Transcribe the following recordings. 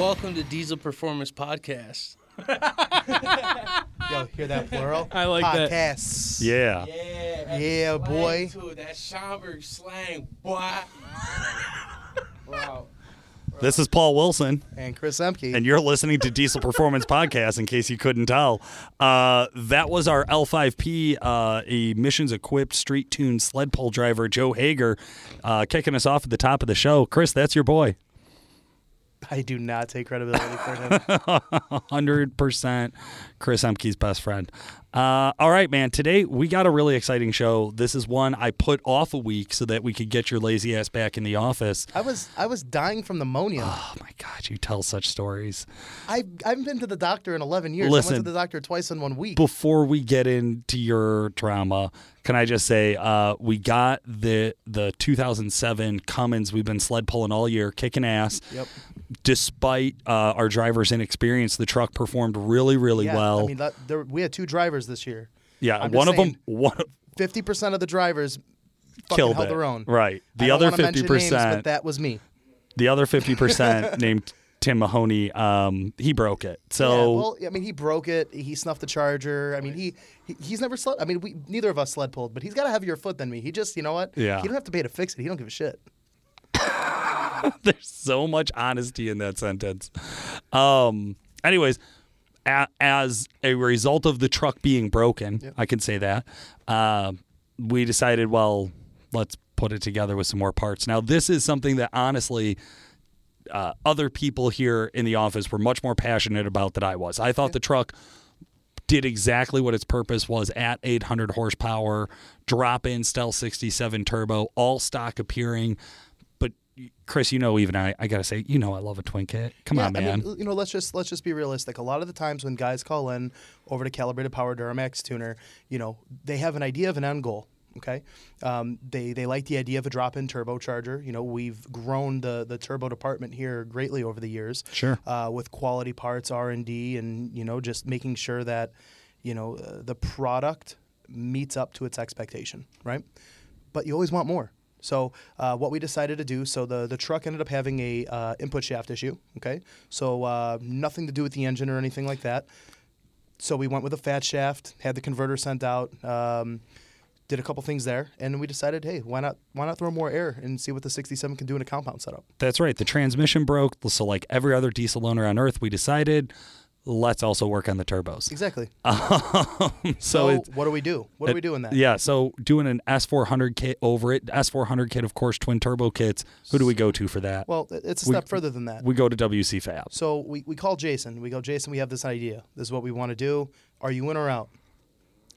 Welcome to Diesel Performance Podcast. Yo, hear that plural? I like that. Podcasts. Yeah. Yeah, Yeah, boy. To it, that Schaumburg slang, boy. wow. This is Paul Wilson, And Chris Emke. and you're listening to Diesel Performance Podcast. In case you couldn't tell, uh, that was our L5P uh, emissions equipped street tuned sled pole driver Joe Hager, uh, kicking us off at the top of the show. Chris, that's your boy. I do not take credibility for him. hundred percent Chris Emke's best friend. Uh, all right, man. Today we got a really exciting show. This is one I put off a week so that we could get your lazy ass back in the office. I was I was dying from pneumonia. Oh my god, you tell such stories. I I haven't been to the doctor in 11 years. I Listen. went to the doctor twice in one week. Before we get into your trauma, can I just say uh, we got the the 2007 Cummins. We've been sled pulling all year, kicking ass. Yep. Despite uh, our driver's inexperience, the truck performed really, really yeah, well. I mean, that, there, we had two drivers this year. yeah, I'm one of them, one 50% of the drivers killed held it. their own. Right. The other fifty percent. that was me. the other fifty percent named Tim Mahoney, um, he broke it. So yeah, well, I mean, he broke it. He snuffed the charger. I mean, he, he he's never sled. I mean, we neither of us sled pulled, but he's got a heavier foot than me. He just, you know what? Yeah. He don't have to pay to fix it. He don't give a shit. There's so much honesty in that sentence. Um, anyways, a, as a result of the truck being broken, I can say that, uh, we decided, well, let's put it together with some more parts. Now, this is something that honestly, uh, other people here in the office were much more passionate about than I was. I thought the truck did exactly what its purpose was at 800 horsepower, drop in Stealth 67 turbo, all stock appearing. Chris, you know, even I, I gotta say, you know, I love a twin kit. Come yeah, on, man. I mean, you know, let's just let's just be realistic. A lot of the times when guys call in over to Calibrated Power Duramax Tuner, you know, they have an idea of an end goal. Okay, um, they they like the idea of a drop-in turbocharger. You know, we've grown the the turbo department here greatly over the years. Sure. Uh, with quality parts, R and D, and you know, just making sure that you know uh, the product meets up to its expectation. Right, but you always want more. So uh, what we decided to do, so the the truck ended up having a uh, input shaft issue. Okay, so uh, nothing to do with the engine or anything like that. So we went with a fat shaft, had the converter sent out, um, did a couple things there, and we decided, hey, why not why not throw more air and see what the 67 can do in a compound setup. That's right. The transmission broke. So, like every other diesel owner on earth, we decided let's also work on the turbos. Exactly. Um, so, So, what do we do? What do we do in that? Yeah, so doing an S400 kit over it, S400 kit, of course, twin turbo kits. Who do we go to for that? Well, it's a We- step further than that. we go to WC Fab. So we, we call Jason. We go, Jason, we have this idea. This is what we want to do. Are you in or out?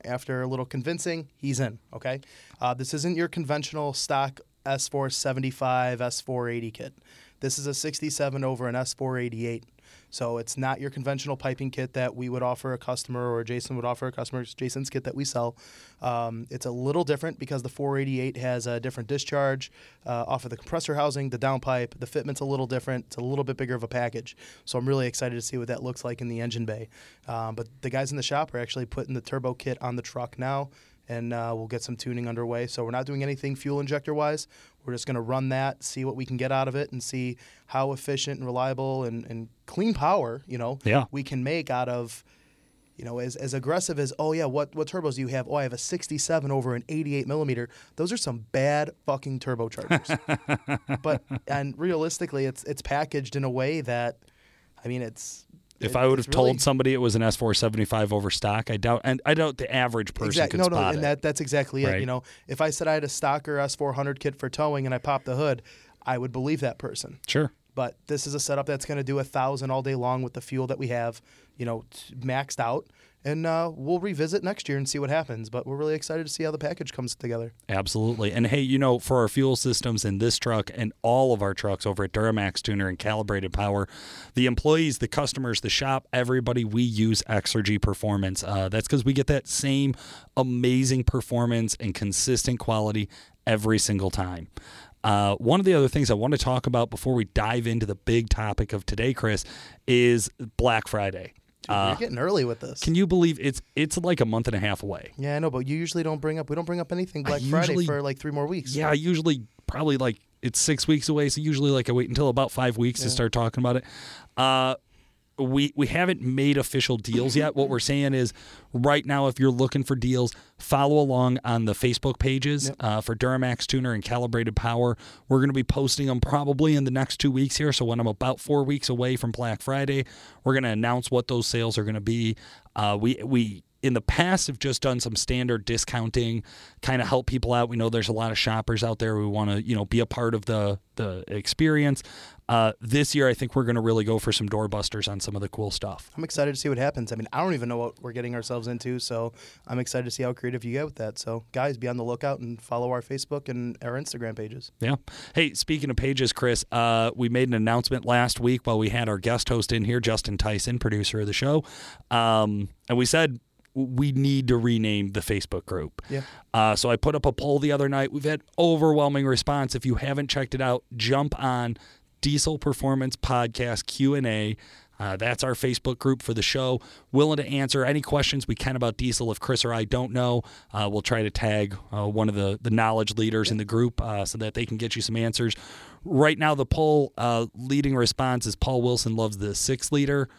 After a little convincing, he's in. Okay. Uh, this isn't your conventional stock S475, S480 kit. This is a 67 over an S488. So it's not your conventional piping kit that we would offer a customer or Jason would offer a customer. Jason's kit that we sell. Um, it's a little different because the 488 has a different discharge uh, off of the compressor housing, the downpipe. The fitment's a little different. It's a little bit bigger of a package. So I'm really excited to see what that looks like in the engine bay. Um, but the guys in the shop are actually putting the turbo kit on the truck now and uh, we'll get some tuning underway. So we're not doing anything fuel injector wise. We're just going to run that, see what we can get out of it, and see how efficient and reliable and, and clean power, you know, Yeah. we can make out of, you know, as, as aggressive as, oh yeah, what, what turbos do you have? Oh, I have a 67 over an 88 millimeter. Those are some bad fucking turbochargers. but and realistically, it's it's packaged in a way that, I mean, it's. If I would have really- told somebody it was an S475 over stock, I doubt, and I doubt the average person Exact- could no, no, spot and it. that that's exactly it. You know, if I said I had a stocker S400 kit for towing and I popped the hood, I would believe that person. sure. But this is a setup that's going to do a thousand all day long with the fuel that we have, you know, maxed out, and uh, we'll revisit next year and see what happens. But we're really excited to see how the package comes together. Absolutely. And hey, you know, for our fuel systems in this truck and all of our trucks over at Duramax Tuner and Calibrated Power, the employees, the customers, the shop, everybody, we use Exergy Performance. Uh, that's because we get that same amazing performance and consistent quality every single time. Uh, one of the other things I want to talk about before we dive into the big topic of today, Chris, is Black Friday. Dude, Uh, You're getting early with this. can you believe it's it's like a month and a half away? yeah, I know, but you usually don't bring up. We don't bring up anything Black Friday for like three more weeks. Yeah, I usually probably like it's six weeks away. So usually, like I wait until about five weeks to start talking about it. Uh, we we haven't made official deals yet. What we're saying is, right now, if you're looking for deals, follow along on the Facebook pages uh, for Duramax Tuner and Calibrated Power. We're going to be posting them probably in the next two weeks here. So when I'm about four weeks away from Black Friday, we're going to announce what those sales are going to be. Uh, we we in the past have just done some standard discounting, kind of help people out. We know there's a lot of shoppers out there who want to, you know, be a part of the the experience. Uh, this year, I think we're going to really go for some doorbusters on some of the cool stuff. I'm excited to see what happens. I mean, I don't even know what we're getting ourselves into, so I'm excited to see how creative you get with that. So, guys, be on the lookout and follow our Facebook and our Instagram pages. Yeah. Hey, speaking of pages, Chris, uh, we made an announcement last week while we had our guest host in here, Justin Tyson, producer of the show, um, and we said we need to rename the Facebook group. Yeah. Uh, so I put up a poll the other night. We've had overwhelming response. If you haven't checked it out, jump on Diesel Performance Podcast Q and A. Uh, that's our Facebook group for the show. Willing to answer any questions we can about diesel. If Chris or I don't know, uh, we'll try to tag uh, one of the, the knowledge leaders in the group uh, so that they can get you some answers. Right now, the poll uh, leading response is Paul Wilson loves the six liter.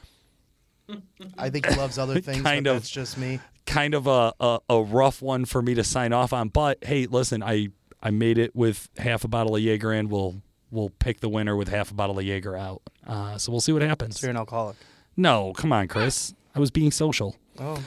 I think he loves other things, Kind but of. that's just me. kind of a, a, a rough one for me to sign off on. But hey, listen, I, I made it with half a bottle of Jaeger and We'll we'll pick the winner with half a bottle of Jaeger out. Uh, so we'll see what happens. So you're an alcoholic. No, come on, Chris. I was being social. Oh.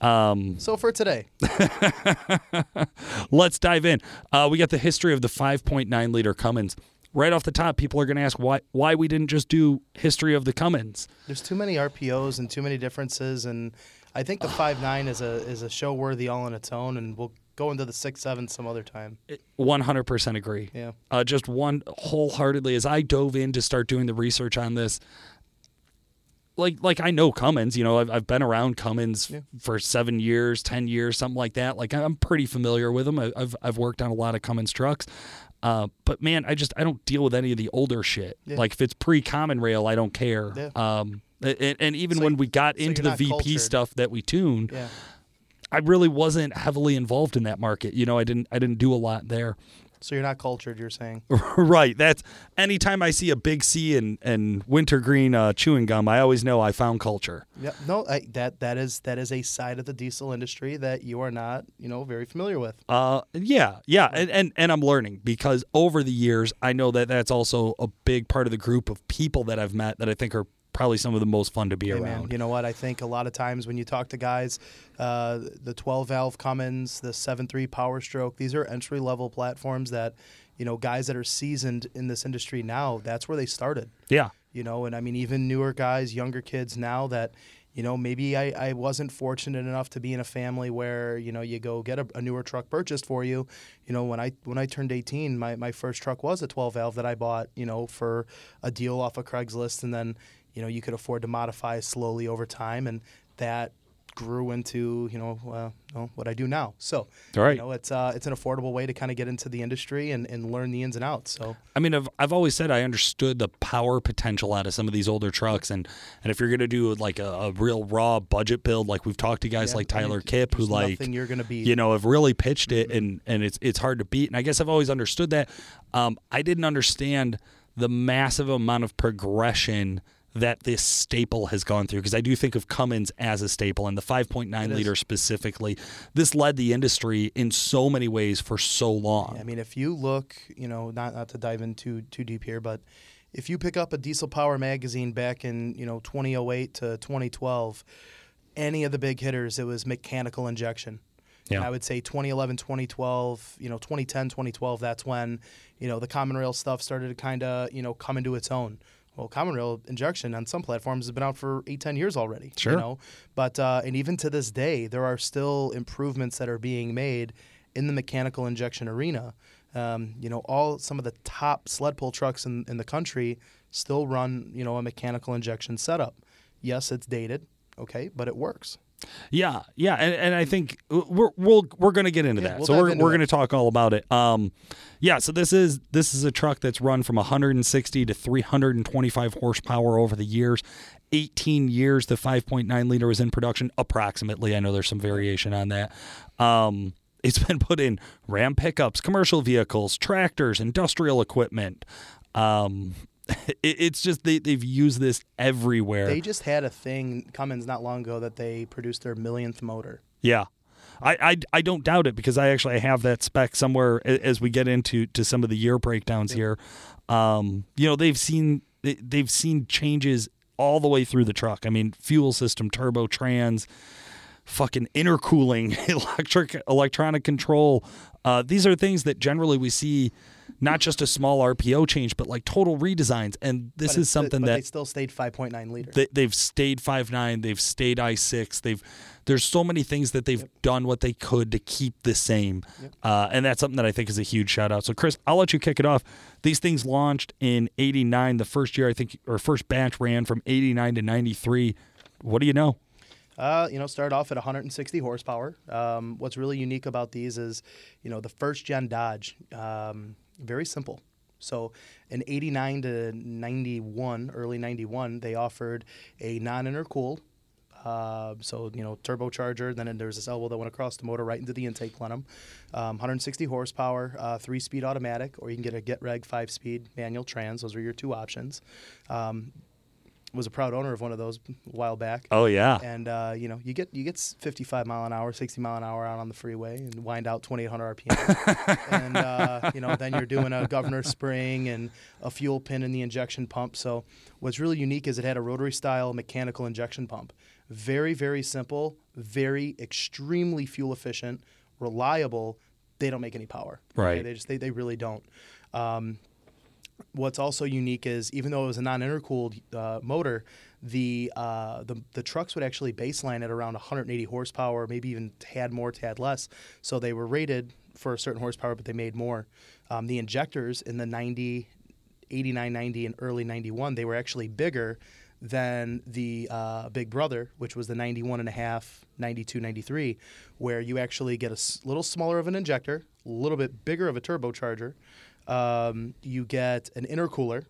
Um, So for today, let's dive in. Uh, we got the history of the 5.9 liter Cummins. Right off the top, people are going to ask why why we didn't just do history of the Cummins. there's too many RPOs and too many differences, and I think the five nine is a is a show worthy all on its own, and we'll go into the six seven some other time. 100% agree. Yeah. Uh, just one wholeheartedly as I dove in to start doing the research on this. Like, like I know Cummins. You know, I've, I've been around Cummins Yeah. for seven years, ten years, something like that. Like, I'm pretty familiar with them. I, I've I've worked on a lot of Cummins trucks. Uh, but man, I just I don't deal with any of the older shit. Yeah. Like if it's pre Common Rail, I don't care. Yeah. Um, and, and even So when we got so into the VP cultured. stuff that we tuned, Yeah. I really wasn't heavily involved in that market. You know, I didn't I didn't do a lot there. So you're not cultured. You're saying. right. That's anytime I see a big C and and wintergreen uh, chewing gum, I always know I found culture. Yeah. No, I, that that is that is a side of the diesel industry that you are not, you know, very familiar with. Uh, yeah, yeah, and, and and I'm learning because over the years, I know that that's also a big part of the group of people that I've met that I think are probably some of the most fun to be Hey, man, around. you know what? I think a lot of times when you talk to guys, uh, the 12 valve Cummins, the 7.3 Power Stroke, these are entry level platforms that, you know, guys that are seasoned in this industry now, that's where they started. Yeah, You know, and I mean, even newer guys, younger kids now that, you know, maybe I, I wasn't fortunate enough to be in a family where, you know, you go get a, a newer truck purchased for you. You know, when I when I turned 18, my, my first truck was a 12 valve that I bought, you know, for a deal off of Craigslist. And then, you know, you could afford to modify slowly over time. And that grew into, you know, uh, you know, what I do now. So, All right. you know, it's, uh, it's an affordable way to kind of get into the industry and, and learn the ins and outs. So, I mean, I've I've always said I understood the power potential out of some of these older trucks, and and if you're gonna do like a, a real raw budget build, like we've talked to guys Yeah, like Tyler Kipp, who like you're gonna beat. you know have really pitched it, and and it's it's hard to beat. And I guess I've always understood that. Um, I didn't understand the massive amount of progression that this staple has gone through because I do think of Cummins as a staple and the 5.9 is. liter specifically. This led the industry in so many ways for so long. I mean, if you look, you know, not not to dive in too too deep here, but if you pick up a Diesel Power magazine back in you know 2008 to 2012, any of the big hitters, it was mechanical injection. Yeah. And I would say 2011, 2012, you know, 2010, 2012. That's when you know the common rail stuff started to kind of you know come into its own. Well, common rail injection on some platforms has been out for eight, ten years already. Sure. You know, but uh, and even to this day, there are still improvements that are being made in the mechanical injection arena. Um, you know, all some of the top sled pull trucks in, in the country still run, you know, a mechanical injection setup. Yes, it's dated, okay, but it works. Yeah, yeah, and, and I think we're we'll, we're going to get into Yeah, that. we'll so we're we're going to talk all about it. Um, yeah, so this is this is a truck that's run from 160 to 325 horsepower over the years. 18 years the 5.9 liter was in production approximately. I know there's some variation on that. Um, it's been put in Ram pickups, commercial vehicles, tractors, industrial equipment. Um, it's just they, they've used this everywhere. They just had a thing Cummins not long ago that they produced their millionth motor. Yeah. I, I, I don't doubt it because I actually have that spec somewhere as we get into to some of the year breakdowns here. Um, you know they've seen they, they've seen changes all the way through the truck. I mean fuel system, turbo trans, fucking intercooling, electric electronic control. Uh, these are things that generally we see not just a small RPO change, but like total redesigns. And this is something but that they still stayed 5.9 liter. they, they've stayed five nine. They've stayed I six. They've there's so many things that they've done what they could to keep the same, uh, and that's something that I think is a huge shout out. So Chris, I'll let you kick it off. These things launched in '89. The first year I think, or first batch ran from '89 to '93. What do you know? Uh, you know, started off at 160 horsepower. Um, what's really unique about these is, you know, the first gen Dodge, um, very simple. So in 89 to 91, early 91, they offered a non intercooled. Uh, so you know, turbocharger. Then there's this elbow that went across the motor right into the intake plenum. Um, 160 horsepower, uh, three-speed automatic, or you can get a Getrag five-speed manual trans. Those are your two options. Um, was a proud owner of one of those a while back. Oh yeah, and uh, you know you get you get 55 mile an hour 60 mile an hour out on the freeway and wind out 2800 rpm and uh, you know then you're doing a governor spring and a fuel pin in the injection pump. So what's really unique is it had a rotary style mechanical injection pump. Very very simple very extremely fuel efficient reliable. They don't make any power. Right. they just they, they really don't. Um, what's also unique is even though it was a non-intercooled uh, motor, the, uh, the the trucks would actually baseline at around 180 horsepower, maybe even tad more, tad less. So they were rated for a certain horsepower, but they made more. Um, the injectors in the 90, 89, 90, and early 91, they were actually bigger than the uh, Big Brother, which was the 91 and a half, 92, 93, where you actually get a s- little smaller of an injector, a little bit bigger of a turbocharger. Um, you get an intercooler,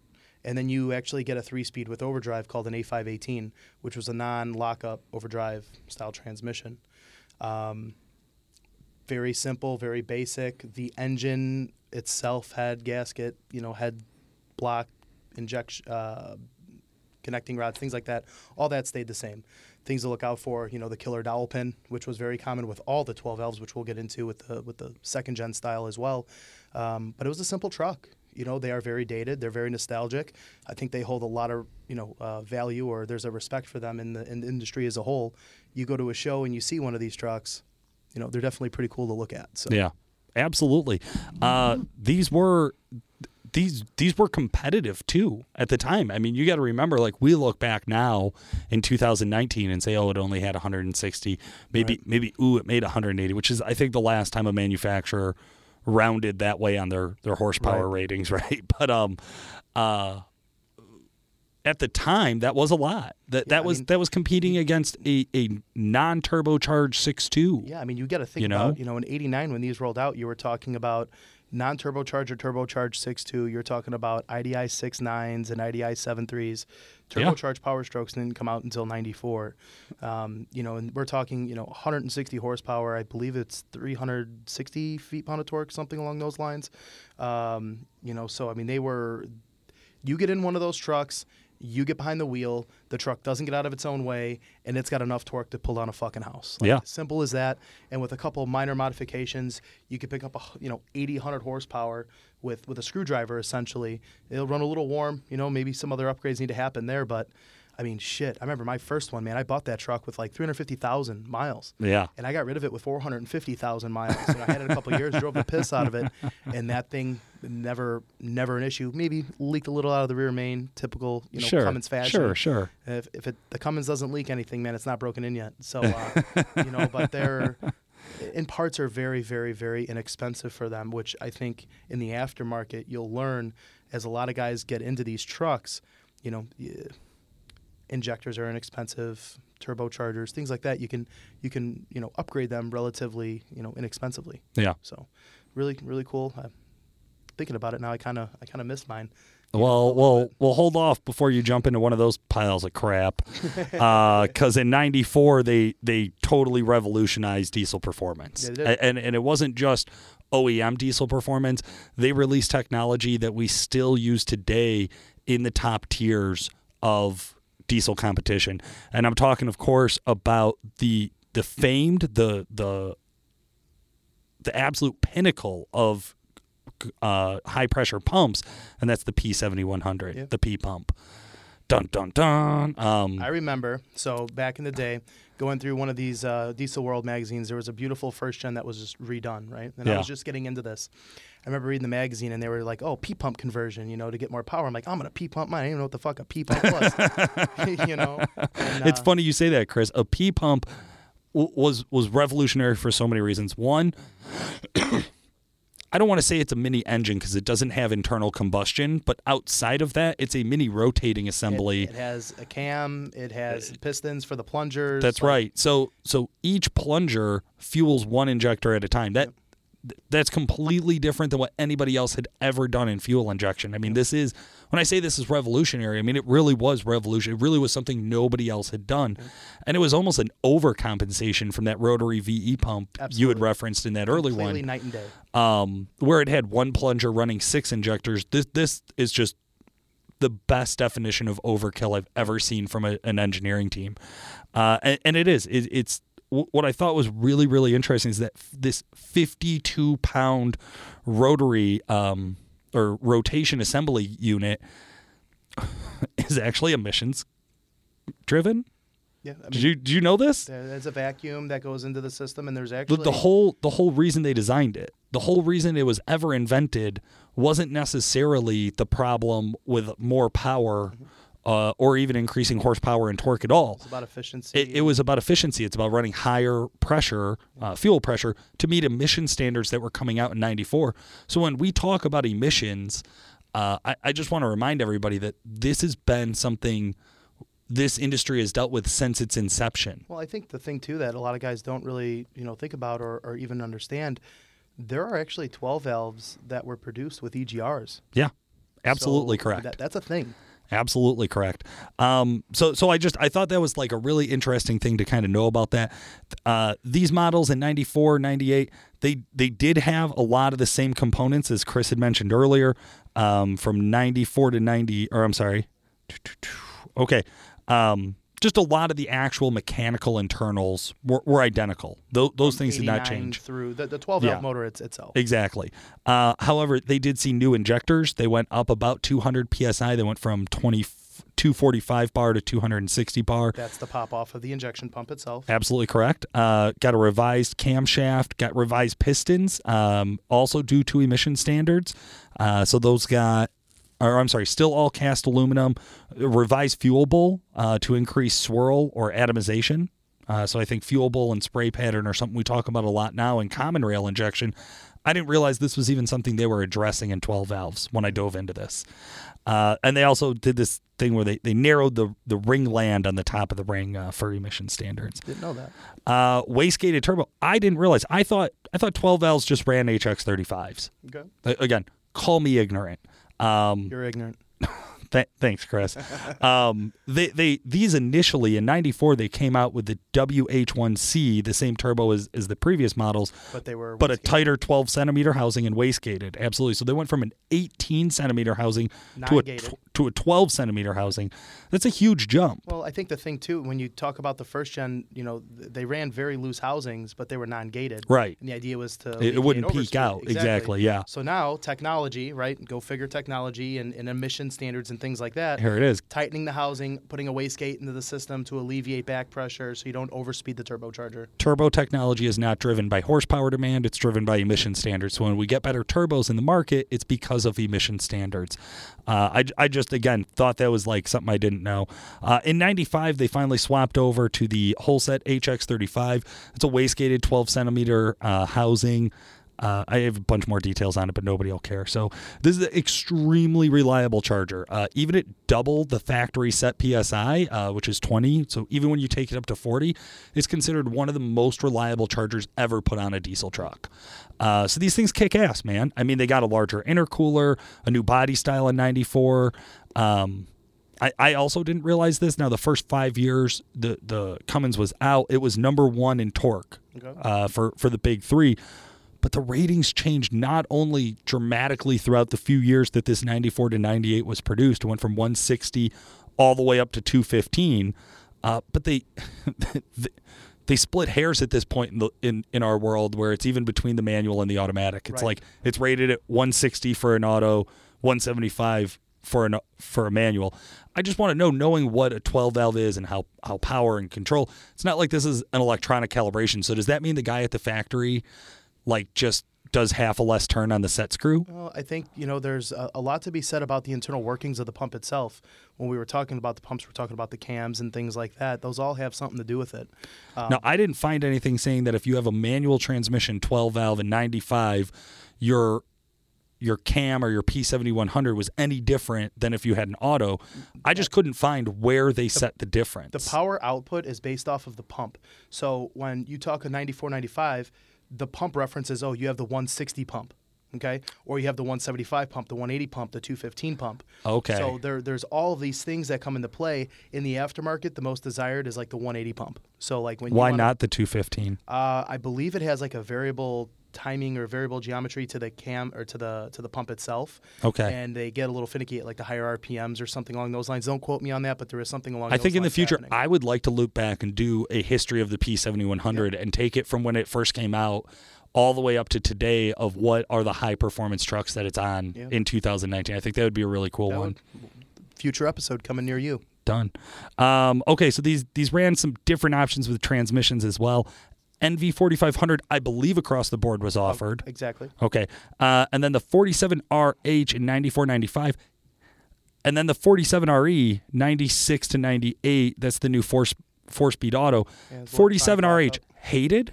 and then you actually get a three-speed with overdrive called an A518, which was a non-lockup overdrive style transmission. Um, very simple, very basic. The engine itself had gasket, you know, head block, injection, uh, connecting rods, things like that. All that stayed the same. Things to look out for, you know, the killer dowel pin, which was very common with all the 12 valves, which we'll get into with the with the second gen style as well. Um, but it was a simple truck. You know, they are very dated. They're very nostalgic. I think they hold a lot of you know uh, value, or there's a respect for them in the in the industry as a whole. You go to a show and you see one of these trucks, you know, they're definitely pretty cool to look at. So yeah, absolutely. Uh, these were these these were competitive too at the time. I mean, you got to remember, like we look back now in 2019 and say, oh, it only had 160. Maybe maybe ooh, it made 180, which is I think the last time a manufacturer rounded that way on their their horsepower Right. ratings, right? But um, uh. At the time, that was a lot. That Yeah, that I was mean- that was competing against a, a non turbocharged six two. Yeah, I mean, you got to think You know? about, you know, in 89 when these rolled out, you were talking about non turbocharged or turbocharged 6.2. You're talking about IDI 6.9s and IDI 7.3s. Yeah. Turbocharged Power Strokes didn't come out until 94. Um, you know, and we're talking, you know, 160 horsepower. I believe it's 360 feet pound of torque, something along those lines. Um, you know, so, I mean, they were, you get in one of those trucks, you get behind the wheel, the truck doesn't get out of its own way, and it's got enough torque to pull down a fucking house. Like, Yeah. Simple as that. And with a couple of minor modifications, you could pick up a you know 80, 100 horsepower with with a screwdriver. Essentially, it'll run a little warm. You know, maybe some other upgrades need to happen there, but. I mean, shit. I remember my first one, man. I bought that truck with like 350,000 miles. Yeah. And I got rid of it with 450,000 miles. and I had it a couple of years, drove the piss out of it, and that thing never, never an issue. Maybe leaked a little out of the rear main, typical, you know, sure. Cummins fashion. Sure. Sure. If, if it, the Cummins doesn't leak anything, man, it's not broken in yet. So, uh, you know, but they're, and parts are very, very, very inexpensive for them, which I think in the aftermarket you'll learn as a lot of guys get into these trucks, you know, injectors are inexpensive, turbochargers, things like that. You can, you can, you know, upgrade them relatively, you know, inexpensively. Yeah. So, really, really cool. I'm thinking about it now. I kind of, I kind of miss mine. Well, well, we'll hold off before you jump into one of those piles of crap, uh, because in '94 they they totally revolutionized diesel performance, Yeah, they did. A- and and it wasn't just OEM diesel performance. They released technology that we still use today in the top tiers of diesel competition, and I'm talking, of course, about the the famed the the the absolute pinnacle of uh, high pressure pumps, and that's the P7100, Yeah. the P pump. Dun dun dun. Um, I remember. So back in the day, going through one of these uh, Diesel World magazines, there was a beautiful first gen that was just redone, right? And I was just getting into this. I remember reading the magazine, and they were like, "Oh, P pump conversion, you know, to get more power." I'm like, "I'm gonna P pump mine. I didn't even know what the fuck a P pump was." you know. And, it's uh, funny you say that, Chris. A P pump w- was was revolutionary for so many reasons. One, I don't want to say it's a mini engine because it doesn't have internal combustion, but outside of that, it's a mini rotating assembly. it has a cam. It has pistons for the plungers. That's like- right. So so each plunger fuels one injector at a time. That th- that's completely different than what anybody else had ever done in fuel injection. I mean, this is when I say this is revolutionary, I mean it really was revolutionary. It really was something nobody else had done. And it was almost an overcompensation from that rotary VE pump you had referenced in that early Completely one night and day. um, where it had one plunger running six injectors. This this is just the best definition of overkill I've ever seen from a, an engineering team, uh, and, and it is. It, it's wh- what I thought was really really interesting is that f- this 52 pound rotary um, or rotation assembly unit is actually emissions driven. Yeah. I Did you did you know this? there's a vacuum that goes into the system, and there's actually the whole the whole reason they designed it the whole reason it was ever invented wasn't necessarily the problem with more power uh, or even increasing horsepower and torque at all It's about efficiency. it, it was about efficiency it's about running higher pressure uh, fuel pressure to meet emission standards that were coming out in 94 so when we talk about emissions uh, I, I just want to remind everybody that this has been something this industry has dealt with since its inception Well, I think the thing too that a lot of guys don't really, you know, think about or, or even understand, there are actually 12 valves that were produced with EGRs. yeah absolutely So correct That, that's a thing. Absolutely correct. Um, so, so I just I thought that was like a really interesting thing to kind of know about that. Uh, these models in 94, 98, they they did have a lot of the same components as Chris had mentioned earlier. Um, from 94 to 90, or I'm sorry, okay. Um, just a lot of the actual mechanical internals were, were identical. Those, those things did not change. Through the, the 12 valve Yeah. motor it's, itself. Exactly. Uh, however, they did see new injectors. They went up about 200 psi. They went from 20, 245 bar to 260 bar. That's the pop off of the injection pump itself. Absolutely correct. Uh, got a revised camshaft. Got revised pistons. Um, also due to emission standards. Uh, so those got. Or I'm sorry, still all cast aluminum, revised fuel bowl uh, to increase swirl or atomization. Uh, so I think fuel bowl and spray pattern are something we talk about a lot now in common rail injection. I didn't realize this was even something they were addressing in 12 valves when I dove into this. Uh, and they also did this thing where they, they narrowed the, the ring land on the top of the ring uh, for emission standards. Didn't know that. Uh, wastegated turbo. I didn't realize. I thought I thought 12 valves just ran HX35s. Okay. Again, call me ignorant. Um, You're ignorant. th- thanks, Chris. um, they they these initially in '94 they came out with the WH1C, the same turbo as, as the previous models, But they were. but a tighter 12 centimeter housing and wastegated. Absolutely. So they went from an 18 centimeter housing to a tw- to a 12 centimeter housing. That's a huge jump. Well, I think the thing too, when you talk about the first gen, you know, they ran very loose housings, but they were non-gated. Right. And the idea was to It, it wouldn't peak out. Exactly. Yeah. So now technology, right? Go figure technology and, and emission standards and things like that. Here it is. Tightening the housing, putting a wastegate into the system to alleviate back pressure, so you don't overspeed the turbocharger. turbo technology is not driven by horsepower demand, it's driven by emission standards. So when we get better turbos in the market, it's because of emission standards. Uh, I, I just, again, thought that was like something I didn't know. Uh, in 95, they finally swapped over to the Holset HX35. It's a wastegated 12 centimeter uh, housing. Uh, I have a bunch more details on it, but nobody will care. So this is an extremely reliable charger. Uh, even at double the factory set PSI, uh, which is 20, so even when you take it up to 40, it's considered one of the most reliable chargers ever put on a diesel truck. Uh, so these things kick ass, man. I mean, they got a larger intercooler, a new body style in 94. Um, I, I also didn't realize this. Now, the first five years the, the Cummins was out, it was number one in torque Okay. uh, for, for the big three. But the ratings changed not only dramatically throughout the few years that this 94 to 98 was produced, it went from 160 all the way up to 215, uh, but they. They split hairs at this point in, the, in in our world, where it's even between the manual and the automatic. It's Right. like it's rated at 160 for an auto, 175 for an for a manual. I just want to know, knowing what a 12 valve is and how how power and control. It's not like this is an electronic calibration. So does that mean the guy at the factory, like, just does half a less turn on the set screw? Well, I think you know there's a, a lot to be said about the internal workings of the pump itself. When we were talking about the pumps, we're talking about the cams and things like that. Those all have something to do with it. Um, Now, I didn't find anything saying that if you have a manual transmission, 12 valve, and 95, your your cam or your P7100 was any different than if you had an auto. I just couldn't find where they set the difference. The power output is based off of the pump. So when you talk a 94, 95, the pump references, oh, you have the 160 pump, okay? Or you have the 175 pump, the 180 pump, the 215 pump. Okay. So there, there's all of these things that come into play. In the aftermarket, the most desired is like the 180 pump. So like when you Why wanna- not the 215? Uh, I believe it has like a variable timing or variable geometry to the cam or to the to the pump itself. Okay. And they get a little finicky at like the higher RPMs or something along those lines. Don't quote me on that, but there is something along. I think in the future, happening. I would like to loop back and do a history of the P7100 and take it from when it first came out all the way up to today of what are the high performance trucks that it's on in 2019. I think that would be a really cool That one. would- future episode coming near you. Done. Um, okay, so these these ran some different options with transmissions as well. NV4500, I believe, across the board was offered. Exactly. Okay, uh, and then the 47RH in 94.95, and then the 47RE 96 to 98. That's the new four four speed auto. Yeah, 47RH hated.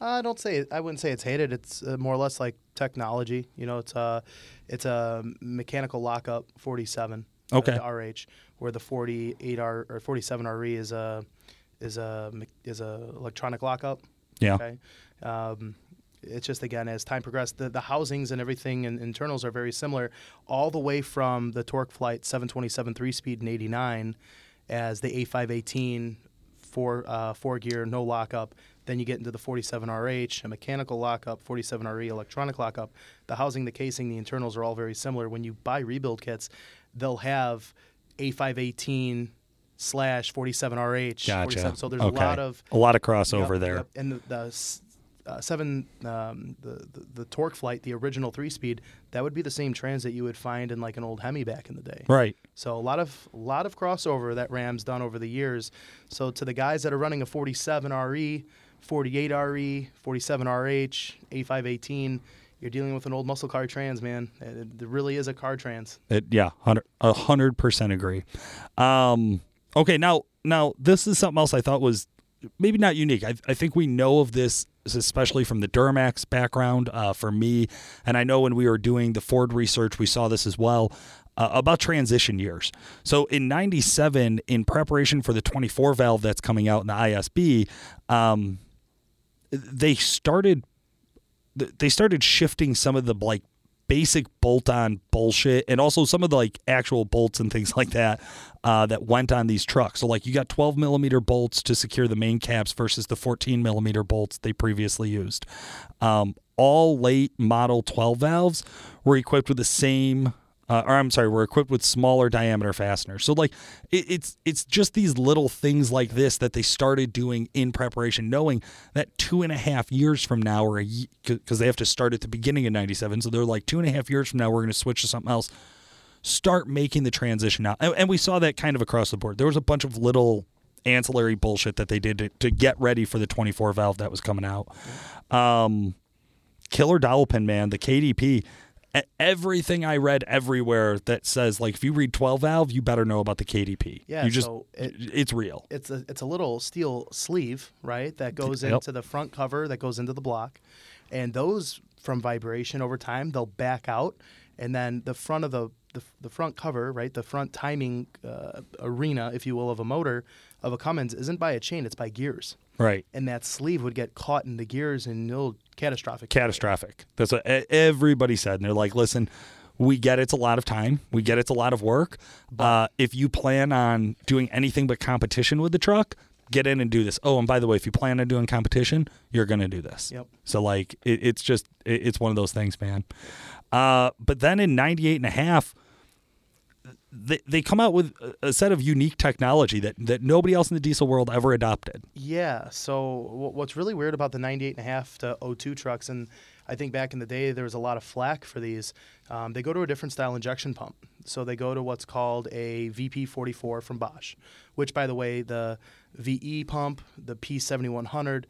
I don't say I wouldn't say it's hated. It's uh, more or less like technology. You know, it's a it's a mechanical lockup 47. uh, Okay. the RH, where the 48R or 47RE is a is a is a electronic lockup. Yeah. Okay. Um, it's just again as time progressed, the, the housings and everything and internals are very similar, all the way from the TorqueFlite 727 three speed in '89, as the A518 four uh, four gear no lockup. Then you get into the 47RH, a mechanical lockup, 47RE electronic lockup. The housing, the casing, the internals are all very similar. When you buy rebuild kits, they'll have A518 slash 47RH. Gotcha. 47. So there's okay. a lot of a lot of crossover Yep, there. yep. And the, the uh, seven, um, the, the the TorqueFlite, the original three speed, that would be the same trans that you would find in like an old Hemi back in the day. Right. So a lot of a lot of crossover that Ram's done over the years. So to the guys that are running a 47 RE, 48 RE, 47 RH, A518, you're dealing with an old muscle car trans, man. It, it really is a car trans. It, yeah, a hundred percent agree. Um, okay, now now this is something else I thought was maybe not unique. I, I think we know of this, especially from the Duramax background uh, for me, and I know when we were doing the Ford research, we saw this as well. Uh, about transition years. So in 97, in preparation for the 24 valve that's coming out in the ISB, um, they started they started shifting some of the like basic bolt-on bullshit and also some of the like actual bolts and things like that uh, that went on these trucks. So like you got 12 millimeter bolts to secure the main caps versus the 14 millimeter bolts they previously used. Um, all late model 12 valves were equipped with the same uh, or I'm sorry, we're equipped with smaller diameter fasteners. So like it, it's it's just these little things like this that they started doing in preparation, knowing that two and a half years from now, or because they have to start at the beginning of '97, so they're like two and a half years from now, we're going to switch to something else. Start making the transition now, and, and we saw that kind of across the board. There was a bunch of little ancillary bullshit that they did to, to get ready for the 24 valve that was coming out. Um, killer dowel pin, man, the KDP. Everything I read everywhere that says like if you read 12 valve, you better know about the KDP. Yeah, you just so it- it's real. it's a it's a little steel sleeve, right? That goes Yep. into the front cover, that goes into the block, and those from vibration over time they'll back out, and then the front of the the, the front cover, right, the front timing uh, arena, if you will, of a motor of a Cummins isn't by a chain; it's by gears, Right. and that sleeve would get caught in the gears and it'll catastrophic. Catastrophic. That's what everybody said. And they're like, listen, we get it's a lot of time. We get it's a lot of work. Uh, if you plan on doing anything but competition with the truck, get in and do this. Oh, and by the way, if you plan on doing competition, you're going to do this. Yep. So like, it, it's just, it, it's one of those things, man. Uh, but then in 98 and a half, they, they come out with a- set of unique technology that, that nobody else in the diesel world ever adopted. Yeah. So wh- what's really weird about the 98 and a half to 02 trucks, and I think back in the day there was a lot of flack for these. Um, they go to a different style injection pump. So they go to what's called a VP44 from Bosch, which, by the way, the VE pump, the P7100,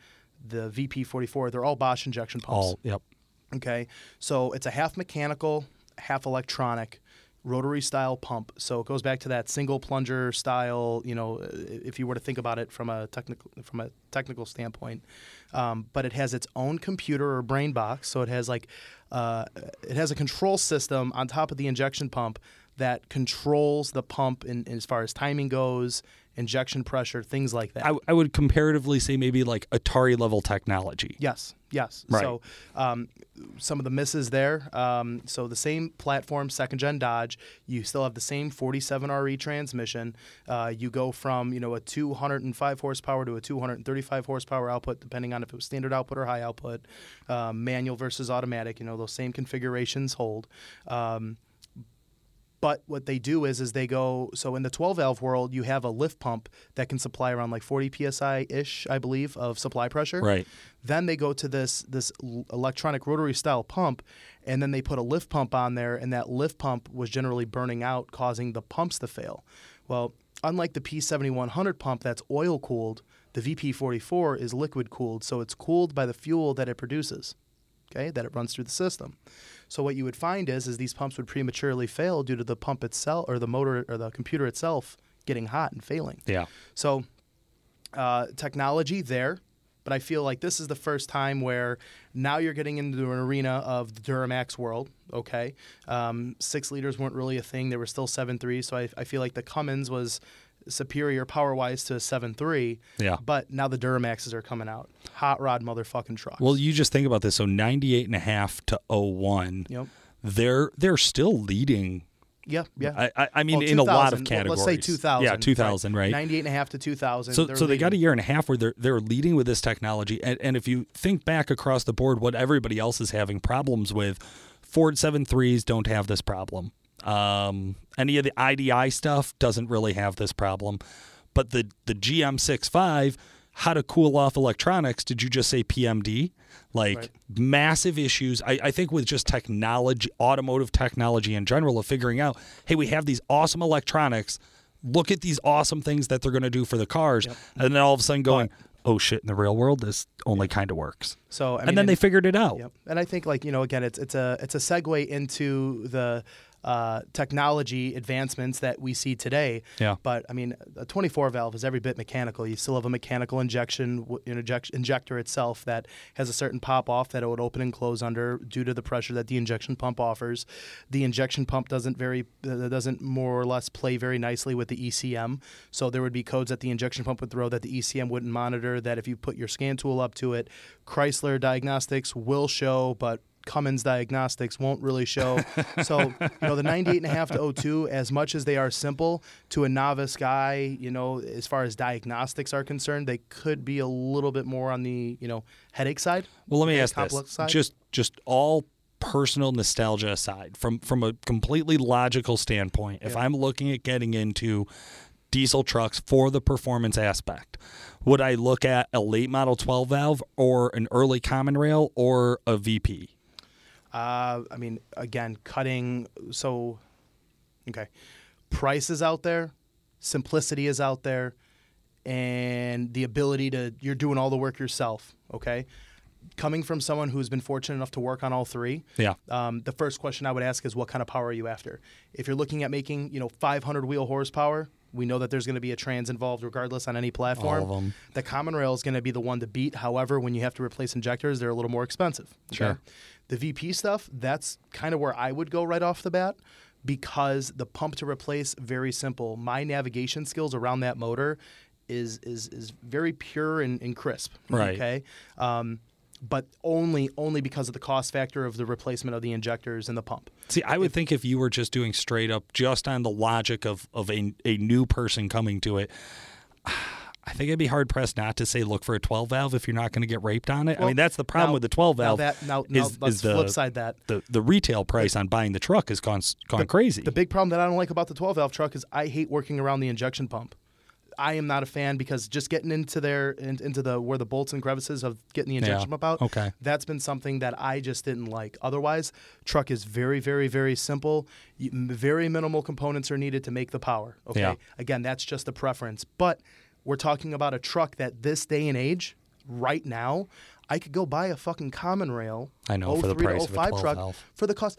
the VP44, they're all Bosch injection pumps. All, yep. Okay, so it's a half mechanical, half electronic, rotary style pump. So it goes back to that single plunger style. You know, if you were to think about it from a technical from a technical standpoint, um, but it has its own computer or brain box. So it has like uh, it has a control system on top of the injection pump that controls the pump in, in as far as timing goes, injection pressure, things like that. I, I would comparatively say maybe like Atari level technology. Yes, yes. Right. So um, some of the misses there. Um, so the same platform, second gen Dodge. You still have the same 47RE transmission. Uh, you go from you know a 205 horsepower to a 235 horsepower output, depending on if it was standard output or high output. Um, manual versus automatic. You know those same configurations hold. But what they do is is they go so in the 12 valve world you have a lift pump that can supply around like 40 psi ish I believe of supply pressure. Right. Then they go to this this electronic rotary style pump, and then they put a lift pump on there, and that lift pump was generally burning out, causing the pumps to fail. Well, unlike the P7100 pump that's oil cooled, the VP44 is liquid cooled, so it's cooled by the fuel that it produces. Okay, that it runs through the system. So what you would find is is these pumps would prematurely fail due to the pump itself or the motor or the computer itself getting hot and failing. Yeah. So, uh, technology there, but I feel like this is the first time where now you're getting into an arena of the Duramax world. Okay, um, six liters weren't really a thing; they were still seven three. So I, I feel like the Cummins was superior power wise to a seven three. Yeah. But now the Duramaxes are coming out, hot rod motherfucking trucks. Well, you just think about this. So 98 and a half to 01, Yep. they're they're still leading. Yeah, yeah. I, I, mean, Well, in a lot of 2000, categories. Let's say 2000. Yeah, 2000, right? 98 and a half to 2000. So, so they got a year and a half where they're they're leading with this technology, and, and if you think back across the board, what everybody else is having problems with, Ford 73s don't have this problem. Um, any of the IDI stuff doesn't really have this problem, but the the GM65, how to cool off electronics? Did you just say PMD? Like Right. massive issues. I, I think with just technology, automotive technology in general, of figuring out, hey, we have these awesome electronics. Look at these awesome things that they're going to do for the cars, and then all of a sudden going, oh shit! In the real world, this only kind of works. So I and mean, then they figured it out. Yep. And I think like, you know, again, it's it's a it's a segue into the uh, technology advancements that we see today. Yeah. But I mean, a 24 valve is every bit mechanical. You still have a mechanical injection injector itself that has a certain pop off that it would open and close under due to the pressure that the injection pump offers. The injection pump doesn't very uh, doesn't more or less play very nicely with the ECM. So there would be codes that the injection pump would throw that the ECM wouldn't monitor. That if you put your scan tool up to it, Chrysler Diagnostics will show, but Cummins Diagnostics won't really show. so, you know, the 98 and a half to 02, as much as they are simple to a novice guy, you know, as far as diagnostics are concerned, they could be a little bit more on the, you know, headache side. Well, let me ask this: side. just just all personal nostalgia aside, from from a completely logical standpoint, if Yeah. I'm looking at getting into diesel trucks for the performance aspect, would I look at a late model 12 valve or an early common rail or a VP? Uh, I mean, again, cutting. So, okay, price is out there, simplicity is out there, and the ability to you're doing all the work yourself. Okay, coming from someone who's been fortunate enough to work on all three. Yeah. Um, the first question I would ask is, what kind of power are you after? If you're looking at making, you know, 500 wheel horsepower, We know that there's going to be a trans involved regardless on any platform. All of 'em. The common rail is going to be the one to beat. However, when you have to replace injectors, they're a little more expensive. Sure. The VP stuff, that's kind of where I would go right off the bat because the pump to replace very simple. My navigation skills around that motor is is is very pure and, and crisp. Right. Okay. Um, but only only because of the cost factor of the replacement of the injectors and the pump. See, I would think if you were just doing straight up, just on the logic of of a a new person coming to it. I think it'd be hard pressed not to say look for a 12 valve if you're not going to get raped on it. I mean, that's the problem now- with the 12 now valve. that- now- now is, is the flip side that. the the retail price on buying the truck has gone gone crazy. The big problem that I don't like about the 12 valve truck is I hate working around the injection pump. I am not a fan because just getting into there in, into the where the bolts and crevices of getting the injection Yeah. pump out. Okay. that's been something that I just didn't like. Otherwise, truck is very, very, very simple. Very minimal components are needed to make the power. Okay, Yeah. again, that's just a preference. But we're talking about a truck that this day and age, right now, I could go buy a fucking common rail. I know, for the 03 to price of a 12 truck valve. for the cost.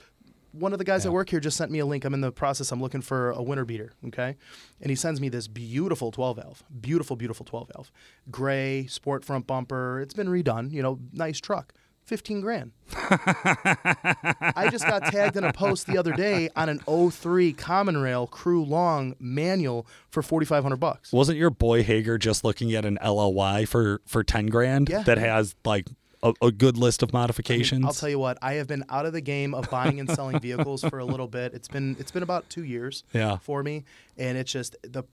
One of the guys Yeah. at work here just sent me a link. I'm in the process. I'm looking for a winter beater. Okay, and he sends me this beautiful 12 valve, beautiful, beautiful 12 valve, gray sport front bumper. It's been redone. You know, nice truck. 15 grand. I just got tagged in a post the other day on an 03 Common Rail Crew Long manual for 4500 bucks. Wasn't your boy Hager just looking at an LLY for for 10 grand Yeah. that has like a, a good list of I mean, modifications? I'll tell you what, I have been out of the game of buying and selling vehicles for a little bit. It's been it's been about 2 years Yeah. for me and it's just the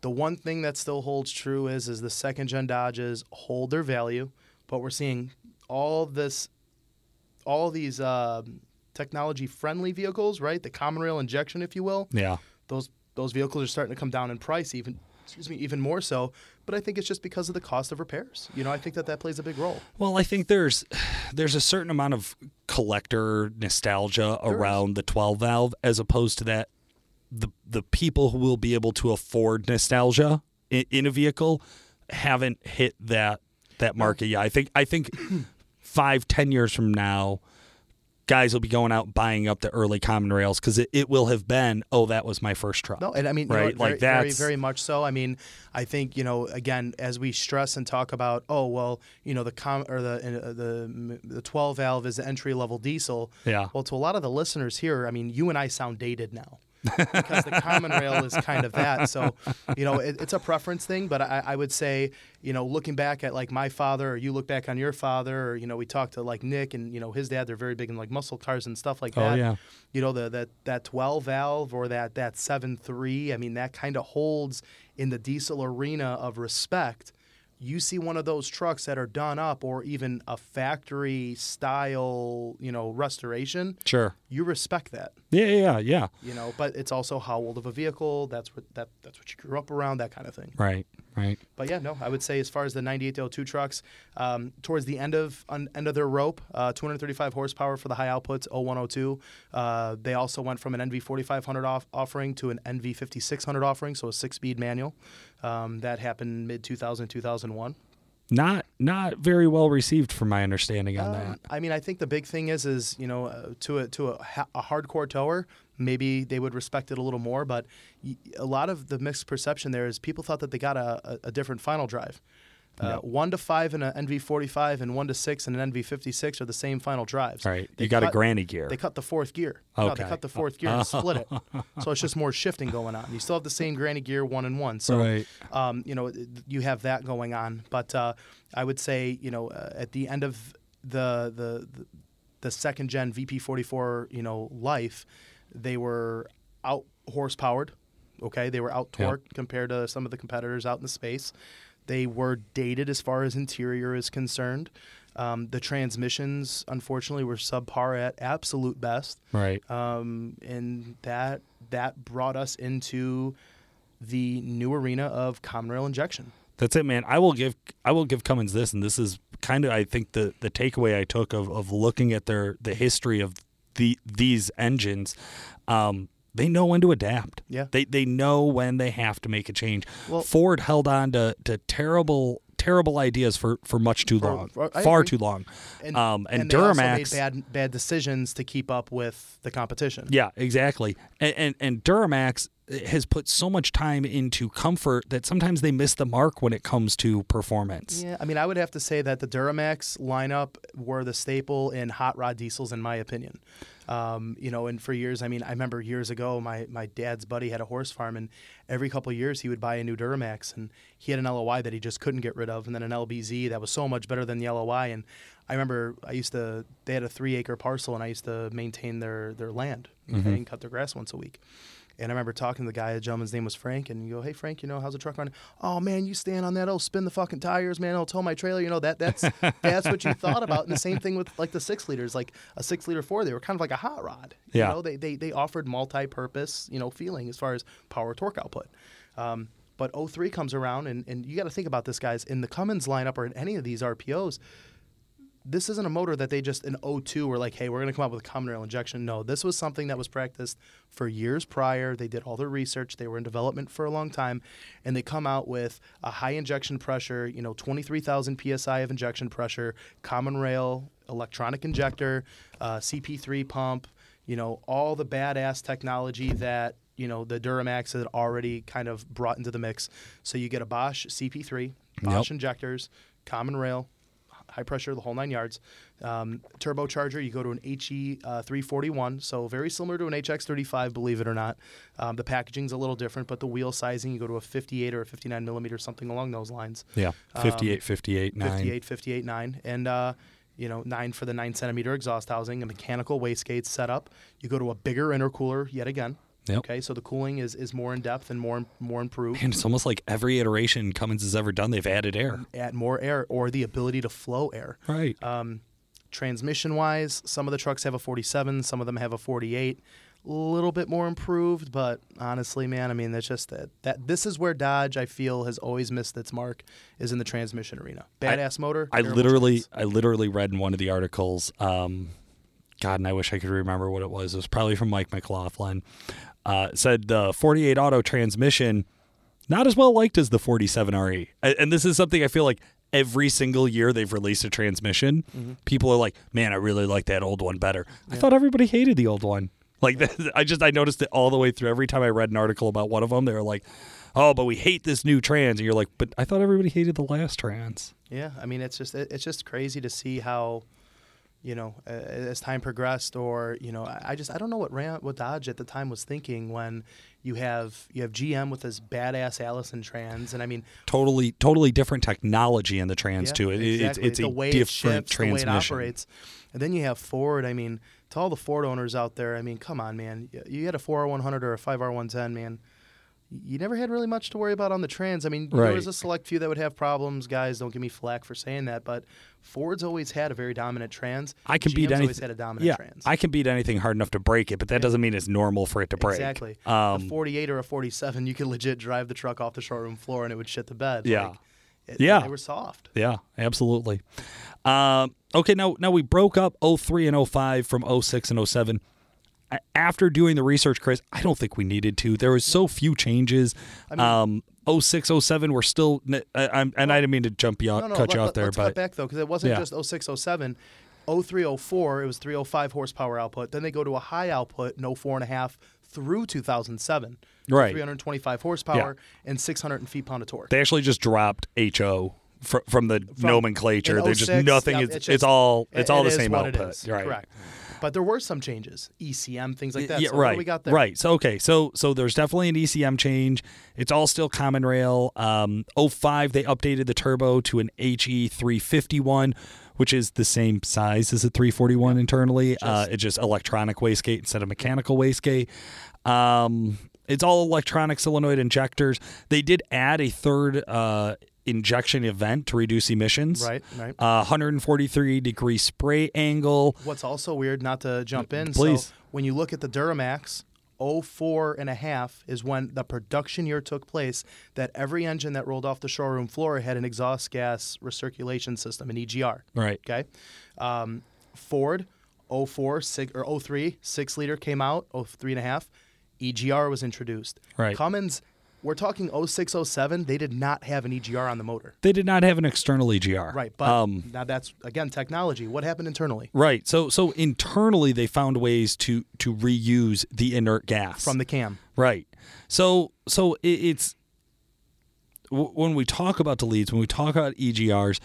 the one thing that still holds true is is the second gen Dodges hold their value, but we're seeing all this all these um, technology friendly vehicles, right? The common rail injection if you will. yeah. those those vehicles are starting to come down in price even excuse me even more so but i think it's just because of the cost of repairs you know i think that that plays a big role Well, I think there's there's a certain amount of collector nostalgia There is. around the 12 valve as opposed to that the the people who will be able to afford nostalgia in, in a vehicle haven't hit that that market yet. I think I think five ten years from now guys will be going out buying up the early common rails because it, it will have been oh that was my first truck. No and i mean you know right? what, like very, very very much so. I mean i think you know again as we stress and talk about oh well you know the com or the uh, the the 12 valve is the entry level diesel. Yeah. well to a lot of the listeners here i mean you and i sound dated now because the common rail is kind of that. So, you know, it, it's a preference thing. But I, I would say, you know, looking back at like my father, or you look back on your father, or you know, we talked to like Nick and you know his dad. They're very big in like muscle cars and stuff like that. Oh, that. yeah. You know, the that that 12 valve or that that seven three. I mean, that kind of holds in the diesel arena of respect. You see one of those trucks that are done up, or even a factory style, you know, restoration. sure. You respect that. Yeah yeah yeah you know but it's also how old of a vehicle that's what that that's what you grew up around that kind of thing. Right right. But yeah no i would say as far as the 98 to 02 trucks um, towards the end of on, end of their rope uh, 235 horsepower for the high outputs 0102 uh, they also went from an nv 4500 off, offering to an nv 5600 offering so a six speed manual um, that happened mid 2000 2001 not not very well received from my understanding on Um, that. I mean, I think the big thing is, is you know, uh, to a to a, ha- a hardcore tower, maybe they would respect it a little more. But a lot of the mixed perception there is people thought that they got a, a, different final drive. Uh. One to five in an NV45 and one to six in an NV56 are the same final drives. right They you got a granny gear They cut the fourth gear. No, they Okay. cut the fourth gear and split it. So it's just more shifting going on. You still have the same granny gear one and one. So Right. um, you know, you have that going on. But uh, I would say, you know, uh, at the end of the the the, the second gen VP44, you know, life, they were out horsepowered. Okay, they were out torqued compared to some of the competitors out in the space. They were dated as far as interior is concerned. Um, the transmissions, unfortunately, were subpar at absolute best right um, and that that brought us into the new arena of common rail injection. That's it, man. I will give I will give Cummins this, and this is kind of I think the the takeaway I took of of looking at their the history of the these engines. Um, they know when to adapt. Yeah. They they know when they have to make a change. Well- Ford held on to, to terrible terrible ideas for, for much too long, for- far agree. too long. And, um, and, also Duramax made bad bad decisions to keep up with the competition. Yeah, exactly. And, and and Duramax has put so much time into comfort that sometimes they miss the mark when it comes to performance. Yeah, I mean, I would have to say that the Duramax lineup were the staple in hot rod diesels, in my opinion. Um, you know, and for years, I mean, I remember years ago, my, my dad's buddy had a horse farm, and every couple of years he would buy a new Duramax, and he had an LOI that he just couldn't get rid of, and then an LBZ that was so much better than the LOI. And I remember I used to, they had a three acre parcel, and I used to maintain their, their land okay, and cut their grass once a week. And I remember talking to the guy, the gentleman's name was Frank, and you go, "Hey Frank, you know how's the truck running? Oh man, you stand on that, oh spin the fucking tires, man. I'll tow my trailer. You know that that's that's what you thought about." And the same thing with like the six liters, like a six liter four, they were kind of like a hot rod. Yeah. You know, they they they offered multi-purpose, you know, feeling as far as power torque output. Um, but 03 comes around, and, and you got to think about this, guys. In the Cummins lineup or in any of these RPOs, this isn't a motor that they just in 02 were like, hey, we're going to come up with a common rail injection. No, this was something that was practiced for years prior. They did all their research. They were in development for a long time, and they come out with a high injection pressure, you know, 23,000 psi of injection pressure, common rail, electronic injector, uh, CP3 pump, you know, all the badass technology that you know the Duramax had already kind of brought into the mix. So you get a Bosch CP3, Bosch Yep. injectors, common rail, high pressure, the whole nine yards. Um, turbocharger, you go to an HE uh, 341, so very similar to an HX35, believe it or not. Um, the packaging's a little different, but the wheel sizing, you go to a 58 or a 59 millimeter, something along those lines. Yeah, 58, 58, 9. 58, 58, 9. And, uh, you know, 9 for the 9 centimeter exhaust housing, a mechanical wastegate setup. You go to a bigger intercooler yet again. Yep. Okay, so the cooling is, is more in depth and more more improved. And it's almost like every iteration Cummins has ever done, they've added air. Add more air or the ability to flow air. Right. Um, transmission wise, some of the trucks have a 47, some of them have a 48. A little bit more improved, but honestly, man, I mean, that's just that. That this is where Dodge, I feel, has always missed its mark, is in the transmission arena. Badass motor. I literally. I literally read in one of the articles. Um, God, and I wish I could remember what it was. It was probably from Mike McLaughlin. Uh, said the 48 auto transmission not as well liked as the 47 RE, and this is something I feel like every single year they've released a transmission. Mm-hmm. People are like, "Man, I really like that old one better." I thought everybody hated the old one. Like, I just I noticed it all the way through. Every time I read an article about one of them, they were like, "Oh, but we hate this new trans," and you're like, "But I thought everybody hated the last trans." Yeah, I mean, it's just it's just crazy to see how, you know, as time progressed, or you know, I just I don't know what Ram, what Dodge at the time was thinking when you have you have GM with this badass Allison trans, and I mean, totally totally different technology in the trans Yeah, too. It, it's exactly. it's the a way it different shifts, the way it transmission. operates. And then you have Ford. I mean, to all the Ford owners out there, I mean, come on, man. You had a 4R100 or a 5R110, man. You never had really much to worry about on the trans. I mean, there was a select few that would have problems. Guys, don't give me flack for saying that, but Ford's always had a very dominant trans. I can GM's beat always anything. had a dominant Yeah, trans. I can beat anything hard enough to break it, but that doesn't mean it's normal for it to break. Exactly. a Um, 48 or a 47, you could legit drive the truck off the showroom floor and it would shit the bed. Yeah. Like, it- Yeah. They were soft. yeah, absolutely. Um, okay, now now we broke up 03 and 05 from 06 and 07. After doing the research, Chris, I don't think we needed to. There was so few changes. um, 06, 07, we're still. I, I'm, and I didn't mean to jump you out, No, no, cut you let, out there, us but cut back though, because it wasn't Yeah. just 06, 07. 03, 04, it was 305 horsepower output. Then they go to a high output, no four and a half through 2007. Right. 325 horsepower and 600 feet pound of torque. they actually just dropped HO fr- from the From- nomenclature. There's just nothing. yeah, it's, it's it's, just- all it's all it the same output. Right. Correct. But there were some changes, ECM, things like that. Yeah, so right. we got there? Right. So okay. So so there's definitely an ECM change. It's all still common rail. Um, 05 they updated the turbo to an HE 351, which is the same size as a 341 internally. uh, it's just electronic wastegate instead of mechanical wastegate. Um, it's all electronic solenoid injectors. They did add a third uh, injection event to reduce emissions. Right, right. Uh, 143 degree spray angle. What's also weird, not to jump in, Please. so when you look at the Duramax, 04 and a half is when the production year took place that every engine that rolled off the showroom floor had an exhaust gas recirculation system, an EGR. Right. Okay. Um, Ford, 04, six, or 03, six liter came out, 03 and a half. EGR was introduced. Right. Cummins, we're talking 06, 07, they did not have an EGR on the motor. They did not have an external EGR. Right. But um, now that's, again, technology. What happened internally? Right. So so internally they found ways to to reuse the inert gas From the cam. right. So so it, it's when we talk about deletes, when we talk about EGRs,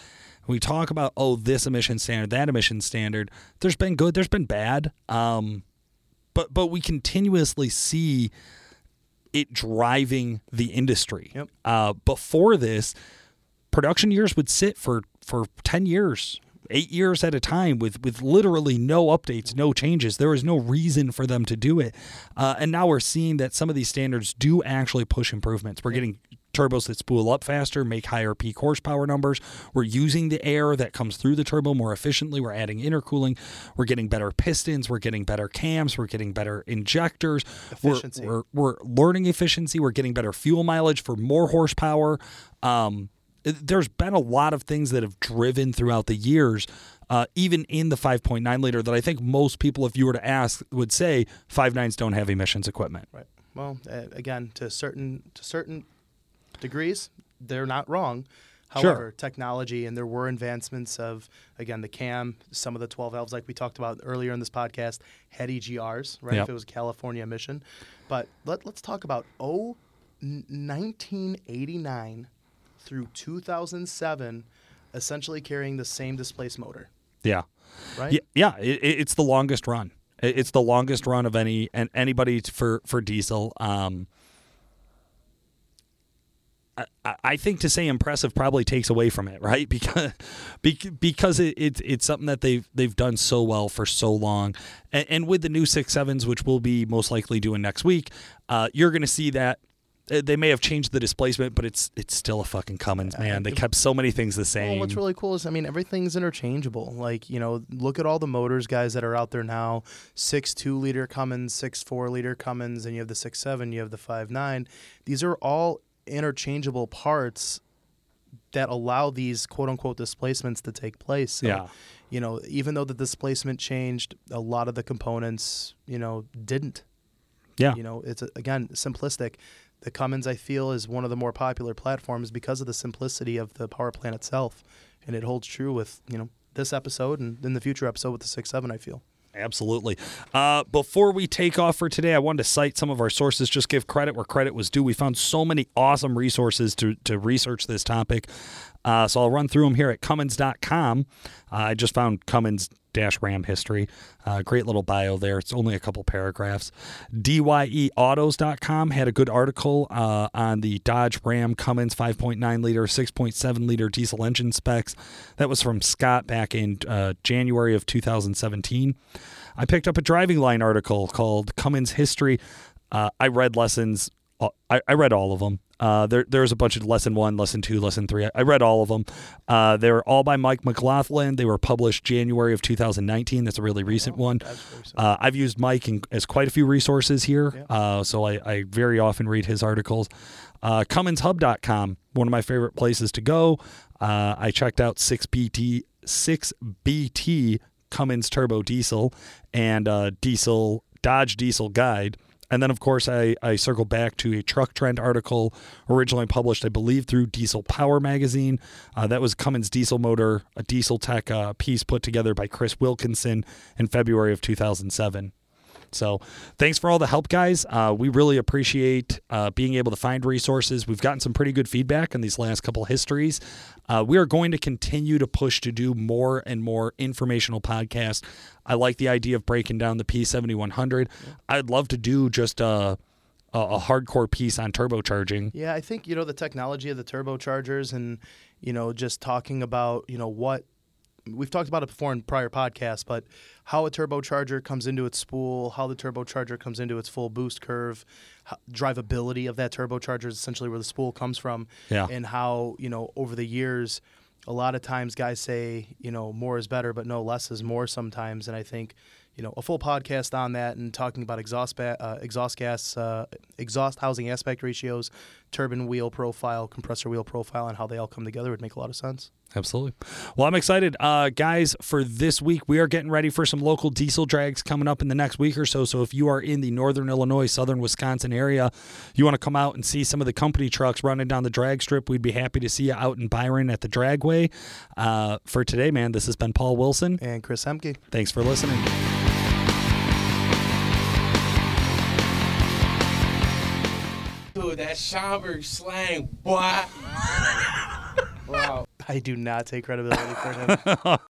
we talk about oh this emission standard, that emission standard. There's been good, there's been bad. Um, but but we continuously see it driving the industry. Yep. Uh, before this, production years would sit for for ten years, eight years at a time, with with literally no updates, no changes. There was no reason for them to do it, uh, and now we're seeing that some of these standards do actually push improvements. We're getting turbos that spool up faster, make higher peak horsepower numbers. We're using the air that comes through the turbo more efficiently. We're adding intercooling. We're getting better pistons. We're getting better cams. We're getting better injectors. We're- Efficiency. We're, we're, learning efficiency. We're getting better fuel mileage for more horsepower. Um, there's been a lot of things that have driven throughout the years. Uh, even in the 5.9 liter, that I think most people, if you were to ask, would say 5.9s don't have emissions equipment. Right. Well, again, to certain to certain degrees, they're not wrong. Sure. However, technology and there were advancements of again the cam, some of the 12 valves like we talked about earlier in this podcast had EGRs, right? Yep. If it was California emission, but let, let's talk about oh, 1989 through 2007, essentially carrying the same displaced motor, Yeah. right? Yeah, yeah it- it's the longest run. It's the longest run of any and anybody for for diesel. Um, I- think to say impressive probably takes away from it, right? Because because it, it it's something that they've they've done so well for so long, and, and with the new six sevens, which we'll be most likely doing next week, uh, you're going to see that. uh, They may have changed the displacement, but it's it's still a fucking Cummins, man. They kept so many things the same. Well, what's really cool is, I mean, everything's interchangeable. Like, you know, look at all the motors guys that are out there now: six two liter Cummins, six four liter Cummins, and you have the six seven, you have the five nine. These are all interchangeable parts that allow these quote unquote displacements to take place. So, Yeah. You know, even though the displacement changed, a lot of the components, you know, didn't. yeah, You know, it's again simplistic. The Cummins, I feel, is one of the more popular platforms because of the simplicity of the power plant itself, and it holds true with you know this episode and in the future episode with the six seven. I feel. Absolutely. Uh, before we take off for today, I wanted to cite some of our sources, just give credit where credit was due. We found so many awesome resources to, to research this topic. Uh, so I'll run through them here at Cummins.com. Uh, I just found Cummins dash Ram history. Uh, great little bio there. It's only a couple paragraphs. DYEautos.com had a good article uh, on the Dodge Ram Cummins 5.9 liter, 6.7 liter diesel engine specs. That was from Scott back in uh, January of 2017. I picked up a Drivingline article called Cummins History. Uh, I read lessons. I, I read all of them. Uh, there, there's a bunch of lesson one, lesson two, lesson three. I, I read all of them. Uh, they were all by Mike McLaughlin. They were published January of 2019. That's a really recent one. Uh, I've used Mike in, as quite a few resources here, Yeah. uh, so I, I very often read his articles. Uh, CumminsHub.com, one of my favorite places to go. Uh, I checked out 6BT, 6BT Cummins Turbo Diesel and uh, Diesel Dodge Diesel Guide. And then, of course, I, I circle back to a truck trend article originally published, I believe, through Diesel Power Magazine. Uh, that was Cummins Diesel Motor, a diesel tech uh, piece put together by Chris Wilkinson in February of 2007. So, thanks for all the help, guys. Uh, we really appreciate uh, being able to find resources. We've gotten some pretty good feedback in these last couple histories. Uh, we are going to continue to push to do more and more informational podcasts. I like the idea of breaking down the P7100. I'd love to do just a, a, a hardcore piece on turbocharging. Yeah, I think you know the technology of the turbochargers, and you know just talking about you know what we've talked about it before in prior podcasts, but how a turbocharger comes into its spool, how the turbocharger comes into its full boost curve, how, drivability of that turbocharger is essentially where the spool comes from, Yeah. and how you know over the years, a lot of times guys say you know more is better, but no less is more sometimes, and I think. You know, a full podcast on that and talking about exhaust ba- uh, exhaust gas, uh, exhaust housing aspect ratios, turbine wheel profile, compressor wheel profile, and how they all come together would make a lot of sense. Absolutely. Well, I'm excited. Uh, guys, for this week, we are getting ready for some local diesel drags coming up in the next week or so. So if you are in the northern Illinois, southern Wisconsin area, you want to come out and see some of the company trucks running down the drag strip, we'd be happy to see you out in Byron at the Dragway. Uh, for today, man, this has been Paul Wilson. And Chris Hemke. Thanks for listening. That Schaumburg slang, boy. wow. I do not take credibility for him.